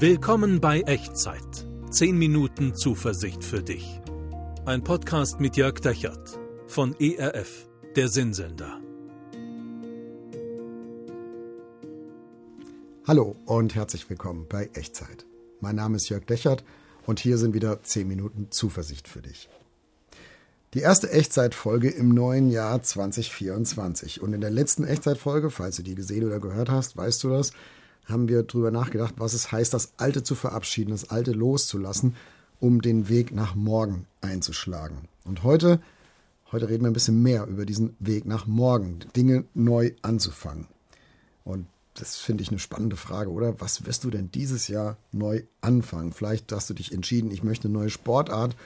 Willkommen bei Echtzeit. 10 Minuten Zuversicht für dich. Ein Podcast mit Jörg Dechert von ERF, der Sinnsender. Hallo und herzlich willkommen bei Echtzeit. Mein Name ist Jörg Dechert und hier sind wieder 10 Minuten Zuversicht für dich. Die erste Echtzeitfolge im neuen Jahr 2024. Und in der letzten Echtzeitfolge, falls du die gesehen oder gehört hast, weißt du das, haben wir darüber nachgedacht, was es heißt, das Alte zu verabschieden, das Alte loszulassen, um den Weg nach morgen einzuschlagen. Und heute, heute reden wir ein bisschen mehr über diesen Weg nach morgen, Dinge neu anzufangen. Und das finde ich eine spannende Frage, oder? Was wirst du denn dieses Jahr neu anfangen? Vielleicht hast du dich entschieden, ich möchte eine neue Sportart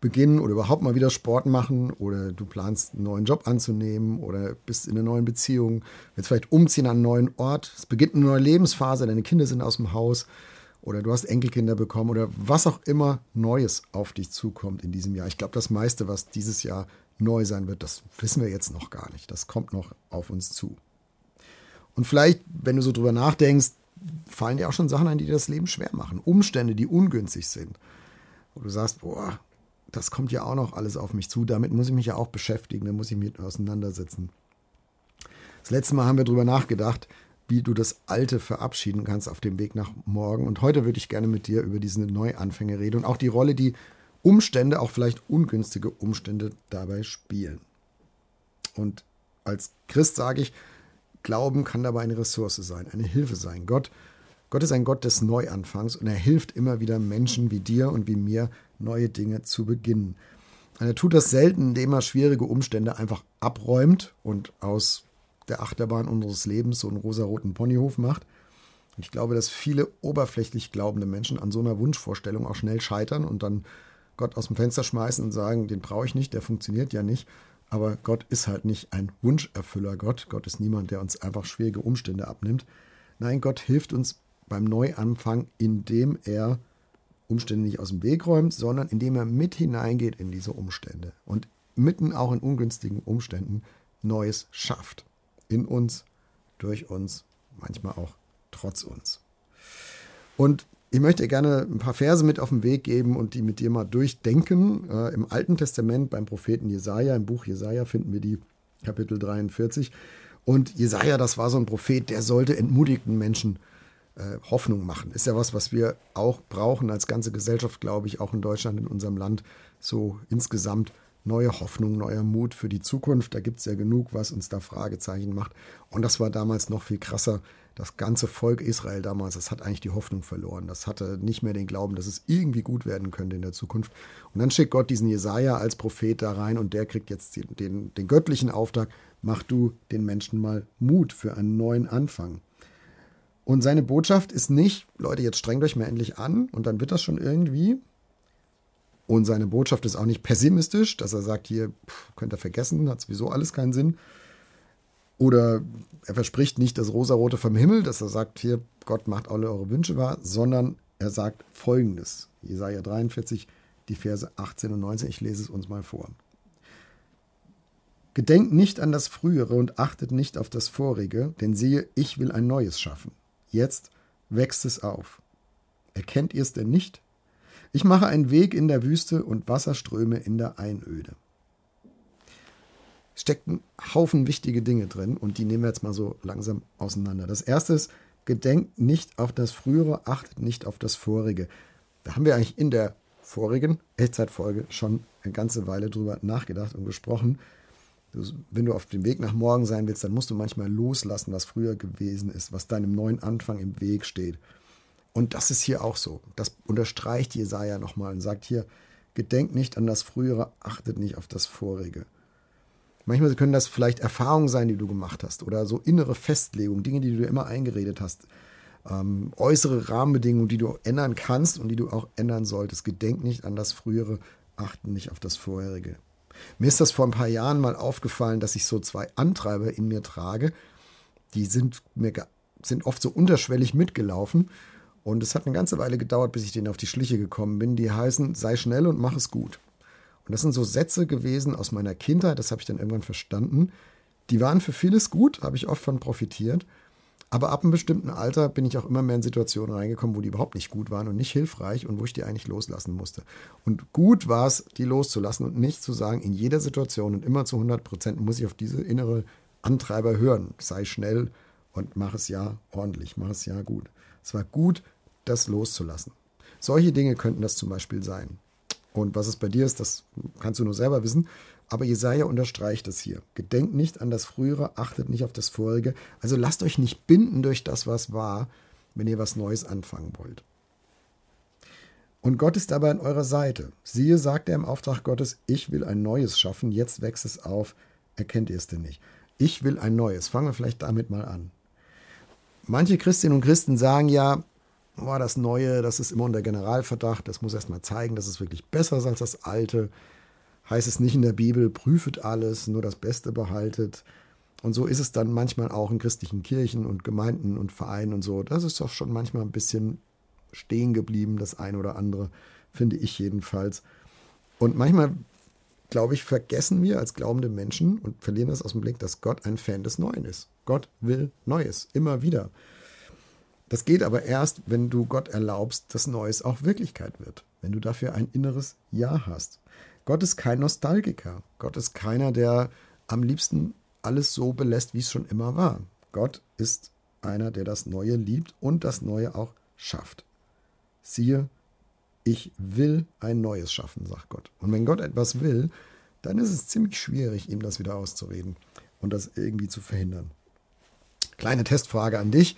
beginnen oder überhaupt mal wieder Sport machen oder du planst einen neuen Job anzunehmen oder bist in einer neuen Beziehung, willst vielleicht umziehen an einen neuen Ort, es beginnt eine neue Lebensphase, deine Kinder sind aus dem Haus oder du hast Enkelkinder bekommen oder was auch immer Neues auf dich zukommt in diesem Jahr. Ich glaube, das meiste, was dieses Jahr neu sein wird, das wissen wir jetzt noch gar nicht. Das kommt noch auf uns zu. Und vielleicht, wenn du so drüber nachdenkst, fallen dir auch schon Sachen ein, die dir das Leben schwer machen. Umstände, die ungünstig sind. Wo du sagst, boah, das kommt ja auch noch alles auf mich zu. Damit muss ich mich ja auch beschäftigen, da muss ich mich auseinandersetzen. Das letzte Mal haben wir darüber nachgedacht, wie du das Alte verabschieden kannst auf dem Weg nach morgen. Und heute würde ich gerne mit dir über diese Neuanfänge reden und auch die Rolle, die Umstände, auch vielleicht ungünstige Umstände dabei spielen. Und als Christ sage ich, Glauben kann dabei eine Ressource sein, eine Hilfe sein. Gott Gott ist ein Gott des Neuanfangs und er hilft immer wieder Menschen wie dir und wie mir, neue Dinge zu beginnen. Und er tut das selten, indem er schwierige Umstände einfach abräumt und aus der Achterbahn unseres Lebens so einen rosaroten Ponyhof macht. Und ich glaube, dass viele oberflächlich glaubende Menschen an so einer Wunschvorstellung auch schnell scheitern und dann Gott aus dem Fenster schmeißen und sagen, den brauche ich nicht, der funktioniert ja nicht. Aber Gott ist halt nicht ein Wunscherfüller Gott. Gott ist niemand, der uns einfach schwierige Umstände abnimmt. Nein, Gott hilft uns beim Neuanfang, indem er Umstände nicht aus dem Weg räumt, sondern indem er mit hineingeht in diese Umstände und mitten auch in ungünstigen Umständen Neues schafft. In uns, durch uns, manchmal auch trotz uns. Und ich möchte gerne ein paar Verse mit auf den Weg geben und die mit dir mal durchdenken. Äh, Im Alten Testament beim Propheten Jesaja, im Buch Jesaja finden wir die Kapitel 43. Und Jesaja, das war so ein Prophet, der sollte entmutigten Menschen Hoffnung machen. Ist ja was, was wir auch brauchen als ganze Gesellschaft, glaube ich, auch in Deutschland, in unserem Land. So insgesamt neue Hoffnung, neuer Mut für die Zukunft. Da gibt es ja genug, was uns da Fragezeichen macht. Und das war damals noch viel krasser. Das ganze Volk Israel damals, das hat eigentlich die Hoffnung verloren. Das hatte nicht mehr den Glauben, dass es irgendwie gut werden könnte in der Zukunft. Und dann schickt Gott diesen Jesaja als Prophet da rein und der kriegt jetzt den, den, den göttlichen Auftrag: Mach du den Menschen mal Mut für einen neuen Anfang. Und seine Botschaft ist nicht, Leute, jetzt strengt euch mal endlich an und dann wird das schon irgendwie. Und seine Botschaft ist auch nicht pessimistisch, dass er sagt, hier pff, könnt ihr vergessen, hat sowieso alles keinen Sinn. Oder er verspricht nicht das Rosarote vom Himmel, dass er sagt, hier, Gott macht alle eure Wünsche wahr, sondern er sagt folgendes. Jesaja 43, die Verse 18 und 19, ich lese es uns mal vor. Gedenkt nicht an das Frühere und achtet nicht auf das Vorige, denn siehe, ich will ein Neues schaffen. Jetzt wächst es auf. Erkennt ihr es denn nicht? Ich mache einen Weg in der Wüste und Wasserströme in der Einöde. Stecken Haufen wichtige Dinge drin und die nehmen wir jetzt mal so langsam auseinander. Das erste ist, gedenkt nicht auf das Frühere, achtet nicht auf das Vorige. Da haben wir eigentlich in der vorigen Echtzeitfolge schon eine ganze Weile drüber nachgedacht und gesprochen. Wenn du auf dem Weg nach morgen sein willst, dann musst du manchmal loslassen, was früher gewesen ist, was deinem neuen Anfang im Weg steht. Und das ist hier auch so. Das unterstreicht Jesaja nochmal und sagt hier: Gedenkt nicht an das Frühere, achtet nicht auf das Vorige. Manchmal können das vielleicht Erfahrungen sein, die du gemacht hast oder so innere Festlegungen, Dinge, die du immer eingeredet hast. Ähm, äußere Rahmenbedingungen, die du ändern kannst und die du auch ändern solltest. Gedenk nicht an das Frühere, achte nicht auf das Vorherige. Mir ist das vor ein paar Jahren mal aufgefallen, dass ich so zwei Antreiber in mir trage. Die sind mir sind oft so unterschwellig mitgelaufen. Und es hat eine ganze Weile gedauert, bis ich denen auf die Schliche gekommen bin. Die heißen, sei schnell und mach es gut. Und das sind so Sätze gewesen aus meiner Kindheit, das habe ich dann irgendwann verstanden. Die waren für vieles gut, habe ich oft von profitiert. Aber ab einem bestimmten Alter bin ich auch immer mehr in Situationen reingekommen, wo die überhaupt nicht gut waren und nicht hilfreich und wo ich die eigentlich loslassen musste. Und gut war es, die loszulassen und nicht zu sagen, in jeder Situation und immer zu 100 Prozent muss ich auf diese innere Antreiber hören. Sei schnell und mach es ja ordentlich, mach es ja gut. Es war gut, das loszulassen. Solche Dinge könnten das zum Beispiel sein. Und was es bei dir ist, das kannst du nur selber wissen. Aber Jesaja unterstreicht es hier. Gedenkt nicht an das Frühere, achtet nicht auf das Vorige. Also lasst euch nicht binden durch das, was war, wenn ihr was Neues anfangen wollt. Und Gott ist dabei an eurer Seite. Siehe, sagt er im Auftrag Gottes, ich will ein Neues schaffen, jetzt wächst es auf. Erkennt ihr es denn nicht? Ich will ein Neues. Fangen wir vielleicht damit mal an. Manche Christinnen und Christen sagen ja, oh, das Neue, das ist immer unter Generalverdacht, das muss erst mal zeigen, dass es wirklich besser ist als das Alte heißt es nicht in der Bibel, prüfet alles, nur das Beste behaltet. Und so ist es dann manchmal auch in christlichen Kirchen und Gemeinden und Vereinen und so. Das ist doch schon manchmal ein bisschen stehen geblieben, das eine oder andere, finde ich jedenfalls. Und manchmal, glaube ich, vergessen wir als glaubende Menschen und verlieren das aus dem Blick, dass Gott ein Fan des Neuen ist. Gott will Neues, immer wieder. Das geht aber erst, wenn du Gott erlaubst, dass Neues auch Wirklichkeit wird. Wenn du dafür ein inneres Ja hast. Gott ist kein Nostalgiker. Gott ist keiner, der am liebsten alles so belässt, wie es schon immer war. Gott ist einer, der das Neue liebt und das Neue auch schafft. Siehe, ich will ein Neues schaffen, sagt Gott. Und wenn Gott etwas will, dann ist es ziemlich schwierig, ihm das wieder auszureden und das irgendwie zu verhindern. Kleine Testfrage an dich,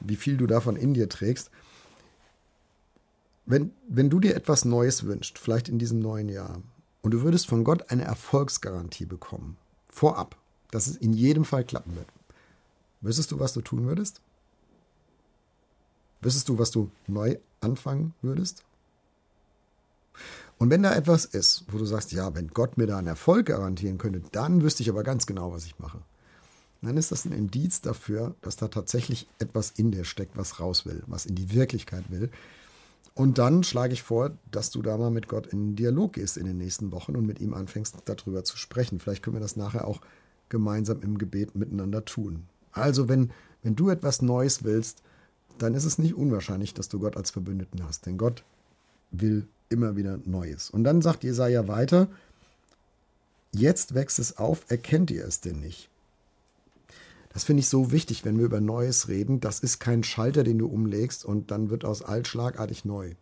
wie viel du davon in dir trägst. Wenn, wenn du dir etwas Neues wünschst, vielleicht in diesem neuen Jahr, und du würdest von Gott eine Erfolgsgarantie bekommen. Vorab, dass es in jedem Fall klappen wird. Wüsstest du, was du tun würdest? Wüsstest du, was du neu anfangen würdest? Und wenn da etwas ist, wo du sagst, ja, wenn Gott mir da einen Erfolg garantieren könnte, dann wüsste ich aber ganz genau, was ich mache. Dann ist das ein Indiz dafür, dass da tatsächlich etwas in dir steckt, was raus will, was in die Wirklichkeit will, und dann schlage ich vor, dass du da mal mit Gott in Dialog gehst in den nächsten Wochen und mit ihm anfängst, darüber zu sprechen. Vielleicht können wir das nachher auch gemeinsam im Gebet miteinander tun. Also, wenn, wenn du etwas Neues willst, dann ist es nicht unwahrscheinlich, dass du Gott als Verbündeten hast. Denn Gott will immer wieder Neues. Und dann sagt Jesaja weiter: Jetzt wächst es auf, erkennt ihr es denn nicht? Das finde ich so wichtig, wenn wir über Neues reden. Das ist kein Schalter, den du umlegst und dann wird aus alt schlagartig neu.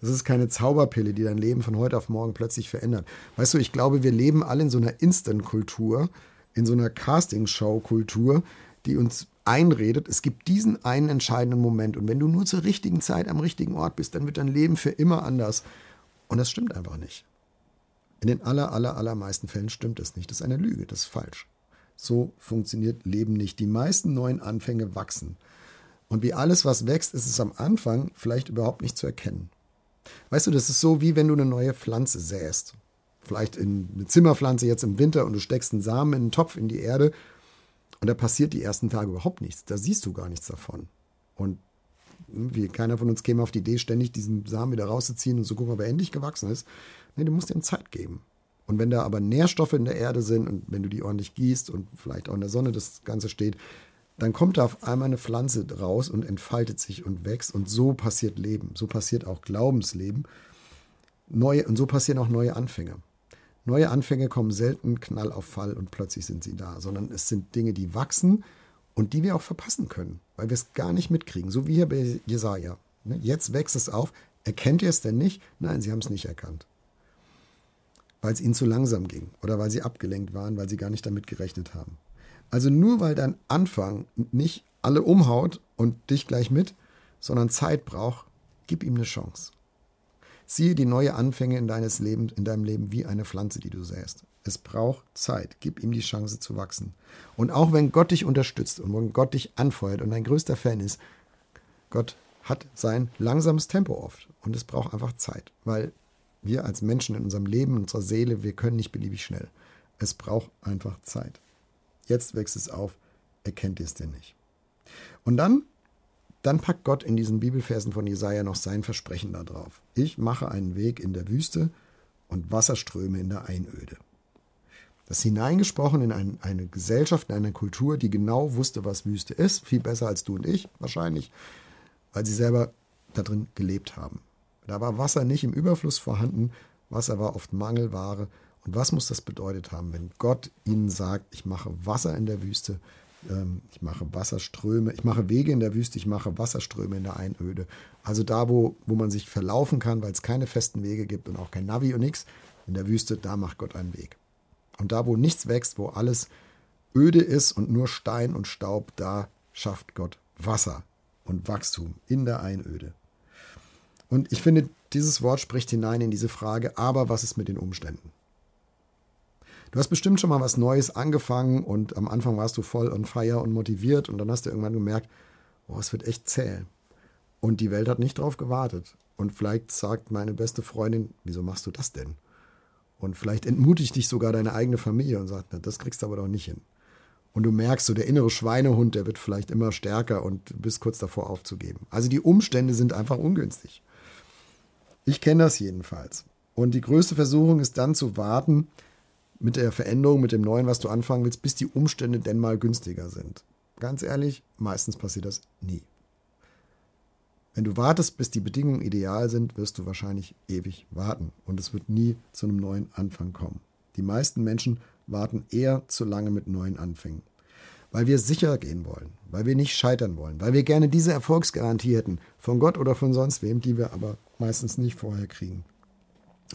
Das ist keine Zauberpille, die dein Leben von heute auf morgen plötzlich verändert. Weißt du, ich glaube, wir leben alle in so einer Instant-Kultur, in so einer Casting-Show-Kultur, die uns einredet, es gibt diesen einen entscheidenden Moment und wenn du nur zur richtigen Zeit am richtigen Ort bist, dann wird dein Leben für immer anders. Und das stimmt einfach nicht. In den aller, aller, allermeisten Fällen stimmt es nicht. Das ist eine Lüge, das ist falsch. So funktioniert Leben nicht. Die meisten neuen Anfänge wachsen. Und wie alles, was wächst, ist es am Anfang vielleicht überhaupt nicht zu erkennen. Weißt du, das ist so, wie wenn du eine neue Pflanze säst. Vielleicht in eine Zimmerpflanze jetzt im Winter und du steckst einen Samen in einen Topf in die Erde und da passiert die ersten Tage überhaupt nichts. Da siehst du gar nichts davon. Und wie keiner von uns käme auf die Idee, ständig diesen Samen wieder rauszuziehen und zu gucken, ob er endlich gewachsen ist. Nee, du musst ihm Zeit geben. Und wenn da aber Nährstoffe in der Erde sind und wenn du die ordentlich gießt und vielleicht auch in der Sonne das Ganze steht, dann kommt da auf einmal eine Pflanze raus und entfaltet sich und wächst. Und so passiert Leben. So passiert auch Glaubensleben. Neue, und so passieren auch neue Anfänge. Neue Anfänge kommen selten Knall auf Fall und plötzlich sind sie da, sondern es sind Dinge, die wachsen und die wir auch verpassen können, weil wir es gar nicht mitkriegen. So wie hier bei Jesaja. Ne, jetzt wächst es auf. Erkennt ihr es denn nicht? Nein, sie haben es nicht erkannt weil es ihnen zu langsam ging oder weil sie abgelenkt waren, weil sie gar nicht damit gerechnet haben. Also nur weil dein Anfang nicht alle umhaut und dich gleich mit, sondern Zeit braucht, gib ihm eine Chance. Siehe die neue Anfänge in, deines Leben, in deinem Leben wie eine Pflanze, die du säst. Es braucht Zeit. Gib ihm die Chance zu wachsen. Und auch wenn Gott dich unterstützt und wenn Gott dich anfeuert und dein größter Fan ist, Gott hat sein langsames Tempo oft. Und es braucht einfach Zeit, weil wir als Menschen in unserem Leben, in unserer Seele, wir können nicht beliebig schnell. Es braucht einfach Zeit. Jetzt wächst es auf, erkennt ihr es denn nicht. Und dann, dann packt Gott in diesen Bibelversen von Jesaja noch sein Versprechen da drauf. Ich mache einen Weg in der Wüste und Wasserströme in der Einöde. Das ist hineingesprochen in ein, eine Gesellschaft, in eine Kultur, die genau wusste, was Wüste ist. Viel besser als du und ich wahrscheinlich, weil sie selber da drin gelebt haben. Da war Wasser nicht im Überfluss vorhanden, Wasser war oft Mangelware. Und was muss das bedeutet haben, wenn Gott ihnen sagt, ich mache Wasser in der Wüste, ähm, ich mache Wasserströme, ich mache Wege in der Wüste, ich mache Wasserströme in der Einöde. Also da, wo, wo man sich verlaufen kann, weil es keine festen Wege gibt und auch kein Navi und nichts, in der Wüste, da macht Gott einen Weg. Und da, wo nichts wächst, wo alles öde ist und nur Stein und Staub, da schafft Gott Wasser und Wachstum in der Einöde. Und ich finde, dieses Wort spricht hinein in diese Frage, aber was ist mit den Umständen? Du hast bestimmt schon mal was Neues angefangen und am Anfang warst du voll on fire und motiviert und dann hast du irgendwann gemerkt, oh, es wird echt zäh. Und die Welt hat nicht drauf gewartet. Und vielleicht sagt meine beste Freundin, wieso machst du das denn? Und vielleicht entmutigt dich sogar deine eigene Familie und sagt, na, das kriegst du aber doch nicht hin. Und du merkst so, der innere Schweinehund, der wird vielleicht immer stärker und bist kurz davor aufzugeben. Also die Umstände sind einfach ungünstig. Ich kenne das jedenfalls. Und die größte Versuchung ist dann zu warten, mit der Veränderung, mit dem Neuen, was du anfangen willst, bis die Umstände denn mal günstiger sind. Ganz ehrlich, meistens passiert das nie. Wenn du wartest, bis die Bedingungen ideal sind, wirst du wahrscheinlich ewig warten und es wird nie zu einem neuen Anfang kommen. Die meisten Menschen warten eher zu lange mit neuen Anfängen, weil wir sicher gehen wollen, weil wir nicht scheitern wollen, weil wir gerne diese Erfolgsgarantie hätten, von Gott oder von sonst wem, die wir aber meistens nicht vorher kriegen.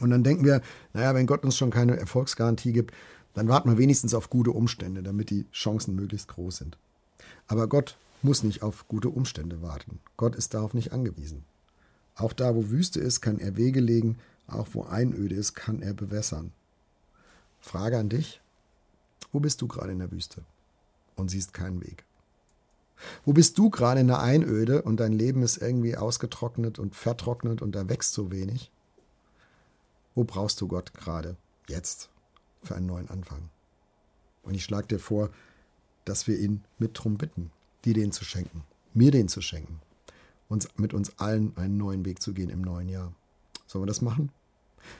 Und dann denken wir, naja, wenn Gott uns schon keine Erfolgsgarantie gibt, dann warten wir wenigstens auf gute Umstände, damit die Chancen möglichst groß sind. Aber Gott muss nicht auf gute Umstände warten. Gott ist darauf nicht angewiesen. Auch da, wo Wüste ist, kann er Wege legen, auch wo Einöde ist, kann er bewässern. Frage an dich, wo bist du gerade in der Wüste und siehst keinen Weg? Wo bist du gerade in der Einöde und dein Leben ist irgendwie ausgetrocknet und vertrocknet und da wächst so wenig? Wo brauchst du Gott gerade, jetzt, für einen neuen Anfang? Und ich schlage dir vor, dass wir ihn mit drum bitten, dir den zu schenken, mir den zu schenken, uns mit uns allen einen neuen Weg zu gehen im neuen Jahr. Sollen wir das machen?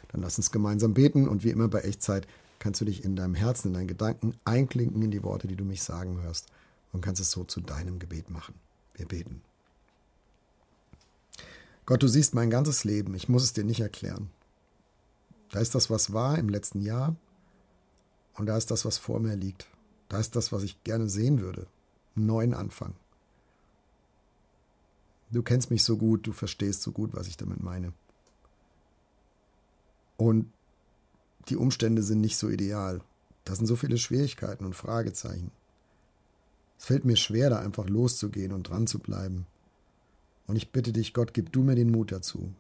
Dann lass uns gemeinsam beten und wie immer bei Echtzeit kannst du dich in deinem Herzen, in deinen Gedanken einklinken in die Worte, die du mich sagen hörst und kannst es so zu deinem Gebet machen. Wir beten. Gott, du siehst mein ganzes Leben, ich muss es dir nicht erklären. Da ist das, was war im letzten Jahr und da ist das, was vor mir liegt. Da ist das, was ich gerne sehen würde. Einen neuen Anfang. Du kennst mich so gut, du verstehst so gut, was ich damit meine. Und die Umstände sind nicht so ideal. Da sind so viele Schwierigkeiten und Fragezeichen. Es fällt mir schwer, da einfach loszugehen und dran zu bleiben. Und ich bitte dich, Gott, gib du mir den Mut dazu.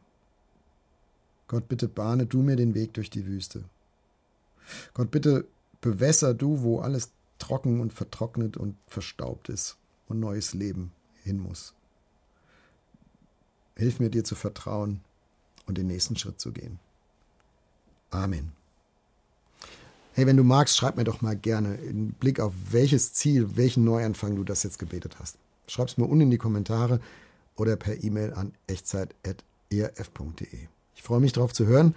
Gott, bitte bahne du mir den Weg durch die Wüste. Gott, bitte bewässer du, wo alles trocken und vertrocknet und verstaubt ist und neues Leben hin muss. Hilf mir dir zu vertrauen und den nächsten Schritt zu gehen. Amen. Hey, wenn du magst, schreib mir doch mal gerne einen Blick auf welches Ziel, welchen Neuanfang du das jetzt gebetet hast. Schreib es mir unten in die Kommentare oder per E-Mail an echtzeit.erf.de. Ich freue mich darauf zu hören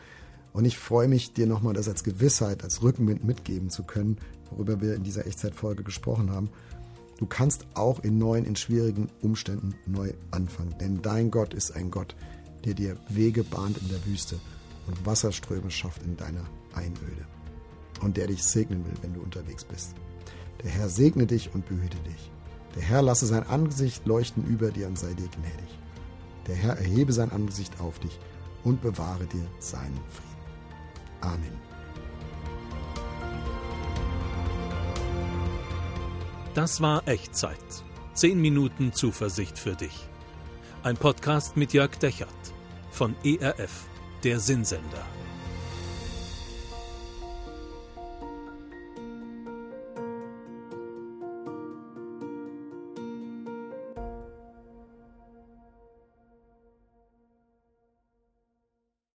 und ich freue mich, dir nochmal das als Gewissheit, als Rückenwind mitgeben zu können, worüber wir in dieser Echtzeitfolge gesprochen haben. Du kannst auch in neuen, in schwierigen Umständen neu anfangen, denn dein Gott ist ein Gott, der dir Wege bahnt in der Wüste und Wasserströme schafft in deiner Einöde und der dich segnen will, wenn du unterwegs bist. Der Herr segne dich und behüte dich. Der Herr lasse sein Angesicht leuchten über dir und sei dir gnädig. Der Herr erhebe sein Angesicht auf dich und bewahre dir seinen Frieden. Amen. Das war Echtzeit. Zehn Minuten Zuversicht für dich. Ein Podcast mit Jörg Dechert von ERF, der Sinnsender.